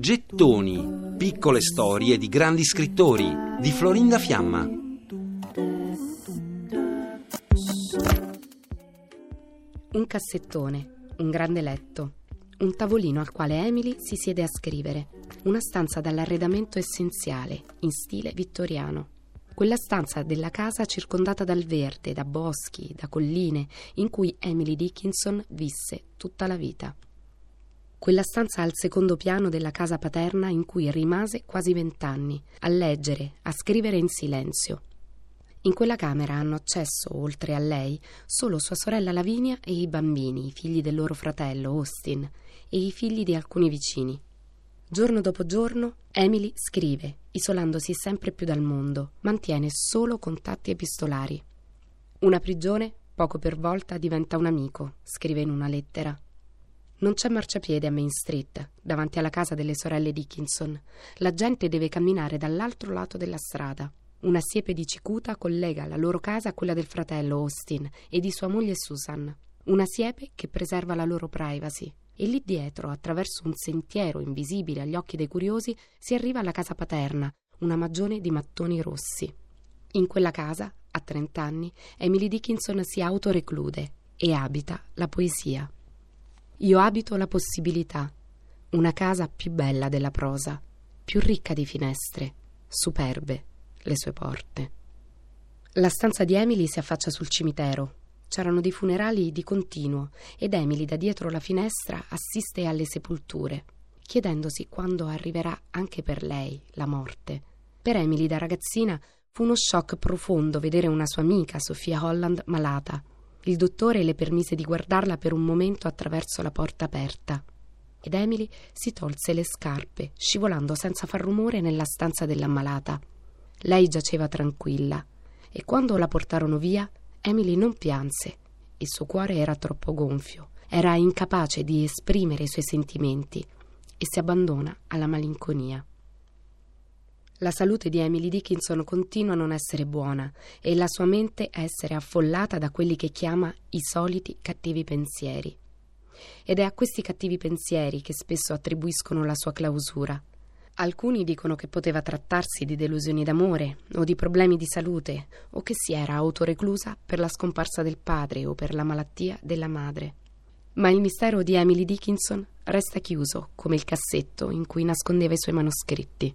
Gettoni, piccole storie di grandi scrittori di Florinda Fiamma. Un cassettone, un grande letto, un tavolino al quale Emily si siede a scrivere, una stanza dall'arredamento essenziale, in stile vittoriano. Quella stanza della casa circondata dal verde, da boschi, da colline, in cui Emily Dickinson visse tutta la vita quella stanza al secondo piano della casa paterna in cui rimase quasi vent'anni, a leggere, a scrivere in silenzio. In quella camera hanno accesso, oltre a lei, solo sua sorella Lavinia e i bambini, i figli del loro fratello Austin e i figli di alcuni vicini. Giorno dopo giorno, Emily scrive, isolandosi sempre più dal mondo, mantiene solo contatti epistolari. Una prigione, poco per volta, diventa un amico, scrive in una lettera. Non c'è marciapiede a Main Street, davanti alla casa delle sorelle Dickinson. La gente deve camminare dall'altro lato della strada. Una siepe di cicuta collega la loro casa a quella del fratello Austin e di sua moglie Susan. Una siepe che preserva la loro privacy. E lì dietro, attraverso un sentiero invisibile agli occhi dei curiosi, si arriva alla casa paterna, una magione di mattoni rossi. In quella casa, a trent'anni, Emily Dickinson si autoreclude e abita la poesia. Io abito la possibilità, una casa più bella della prosa, più ricca di finestre, superbe le sue porte. La stanza di Emily si affaccia sul cimitero. C'erano dei funerali di continuo ed Emily da dietro la finestra assiste alle sepolture, chiedendosi quando arriverà anche per lei la morte. Per Emily da ragazzina fu uno shock profondo vedere una sua amica, Sofia Holland, malata il dottore le permise di guardarla per un momento attraverso la porta aperta. Ed Emily si tolse le scarpe, scivolando senza far rumore nella stanza dell'ammalata. Lei giaceva tranquilla e quando la portarono via, Emily non pianse. Il suo cuore era troppo gonfio, era incapace di esprimere i suoi sentimenti e si abbandona alla malinconia. La salute di Emily Dickinson continua a non essere buona e la sua mente a essere affollata da quelli che chiama i soliti cattivi pensieri. Ed è a questi cattivi pensieri che spesso attribuiscono la sua clausura. Alcuni dicono che poteva trattarsi di delusioni d'amore o di problemi di salute o che si era autoreclusa per la scomparsa del padre o per la malattia della madre. Ma il mistero di Emily Dickinson resta chiuso come il cassetto in cui nascondeva i suoi manoscritti.